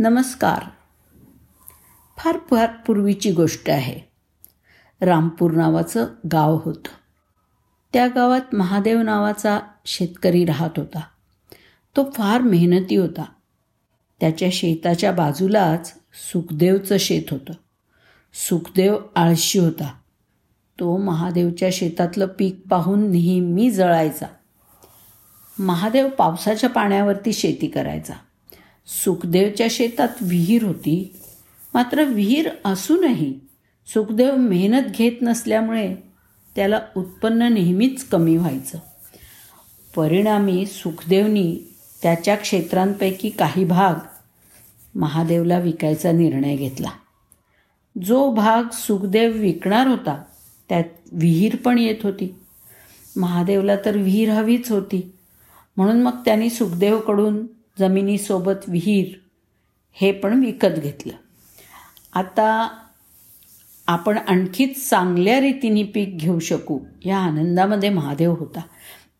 नमस्कार. फार फार पूर्वीची गोष्ट आहे. रामपूर नावाचं गाव होतं. त्या गावात महादेव नावाचा शेतकरी राहत होता. तो फार मेहनती होता. त्याच्या शेताच्या बाजूलाच सुखदेवचं शेत होतं. सुखदेव आळशी होता. तो महादेवच्या शेतातलं पीक पाहून नेहमी जळायचा. महादेव पावसाच्या पाण्यावरती शेती करायचा. सुखदेवच्या शेतात विहीर होती. मात्र विहीर असूनही सुखदेव मेहनत घेत नसल्यामुळे त्याला उत्पन्न नेहमीच कमी व्हायचं. परिणामी सुखदेवनी त्याच्या क्षेत्रांपैकी काही भाग महादेवला विकायचा निर्णय घेतला. जो भाग सुखदेव विकणार होता त्यात विहीर पण येत होती. महादेवला तर विहीर हवीच होती. म्हणून मग त्यांनी सुखदेवकडून जमिनीसोबत विहीर हे पण विकत घेतलं. आता आपण आणखीच चांगल्या रीतीने पीक घेऊ शकू या आनंदामध्ये महादेव होता.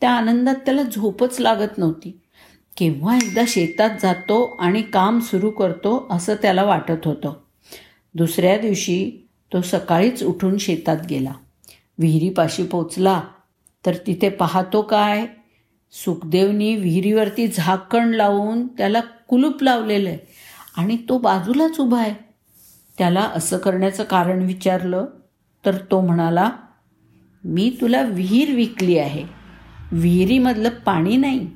त्या आनंदात त्याला झोपच लागत नव्हती. केव्हा एकदा शेतात जातो आणि काम सुरू करतो असं त्याला वाटत होतं. दुसऱ्या दिवशी तो सकाळीच उठून शेतात गेला. विहिरीपाशी पोचला तर तिथे पाहतो काय सुखदेवनी विहिरीवरती झाकण लावून त्याला कुलूप लावलेलं आहे आणि तो बाजूलाच उभा आहे. त्याला असं करण्याचं कारण विचारलं तर तो म्हणाला मी तुला विहीर विकली आहे. विहिरीमधलं पाणी नाही.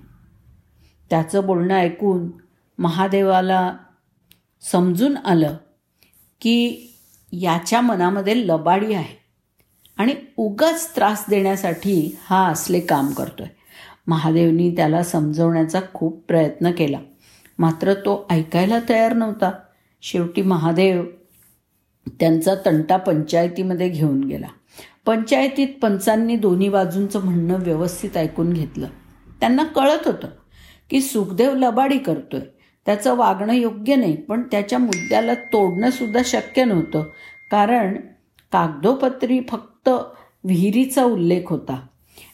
त्याचं बोलणं ऐकून महादेवाला समजून आलं की याच्या मनामध्ये लबाडी आहे आणि उगाच त्रास देण्यासाठी हा असले काम करतोय. महादेवनी त्याला समजवण्याचा खूप प्रयत्न केला. मात्र तो ऐकायला तयार नव्हता. शेवटी महादेव त्यांचा तंटा पंचायतीमध्ये घेऊन गेला. पंचायतीत पंचांनी दोन्ही बाजूंचं म्हणणं व्यवस्थित ऐकून घेतलं. त्यांना कळत होतं की सुखदेव लबाडी करतोय. त्याचं वागणं योग्य नाही पण त्याच्या मुद्द्याला तोडणंसुद्धा शक्य नव्हतं. कारण कागदोपत्री फक्त विहिरीचा उल्लेख होता.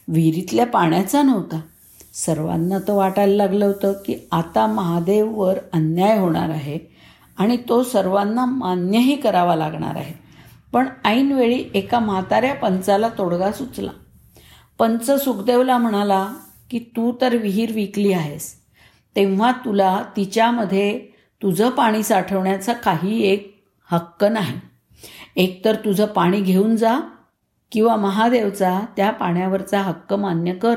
विहिरीतल्या पाण्याचा नव्हता. सर्वांना तर वाटायला लागलं होतं की आता महादेववर अन्याय होणार आहे आणि तो सर्वांना मान्यही करावा लागणार आहे. पण ऐनवेळी एका म्हाताऱ्या पंचाला तोडगा सुचला. पंच सुखदेवला म्हणाला की तू तर विहीर विकली आहेस. तेव्हा तुला तिच्यामध्ये तुझं पाणी साठवण्याचा काही एक हक्क नाही. एकतर तुझं पाणी घेऊन जा किंवा महादेवचा त्या पाण्यावरचा हक्क मान्य कर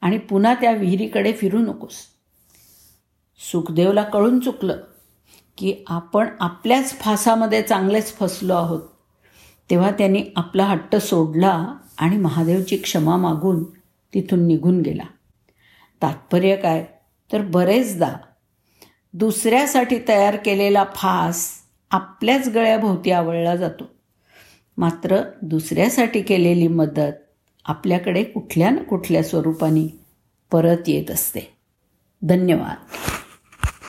आणि पुन्हा त्या विहिरीकडे फिरू नकोस. सुखदेवला कळून चुकलं की आपण आपल्याच फासामध्ये चांगलेच फसलो आहोत. तेव्हा त्यांनी आपला हट्ट सोडला आणि महादेवची क्षमा मागून तिथून निघून गेला. तात्पर्य काय? तर बरेचदा दुसऱ्यासाठी तयार केलेला फास आपल्याच गळ्याभोवती आवळला जातो. मात्र दुसऱ्यासाठी केलेली मदत आपल्याकडे कुठल्या ना कुठल्या स्वरूपाने परत येत असते. धन्यवाद.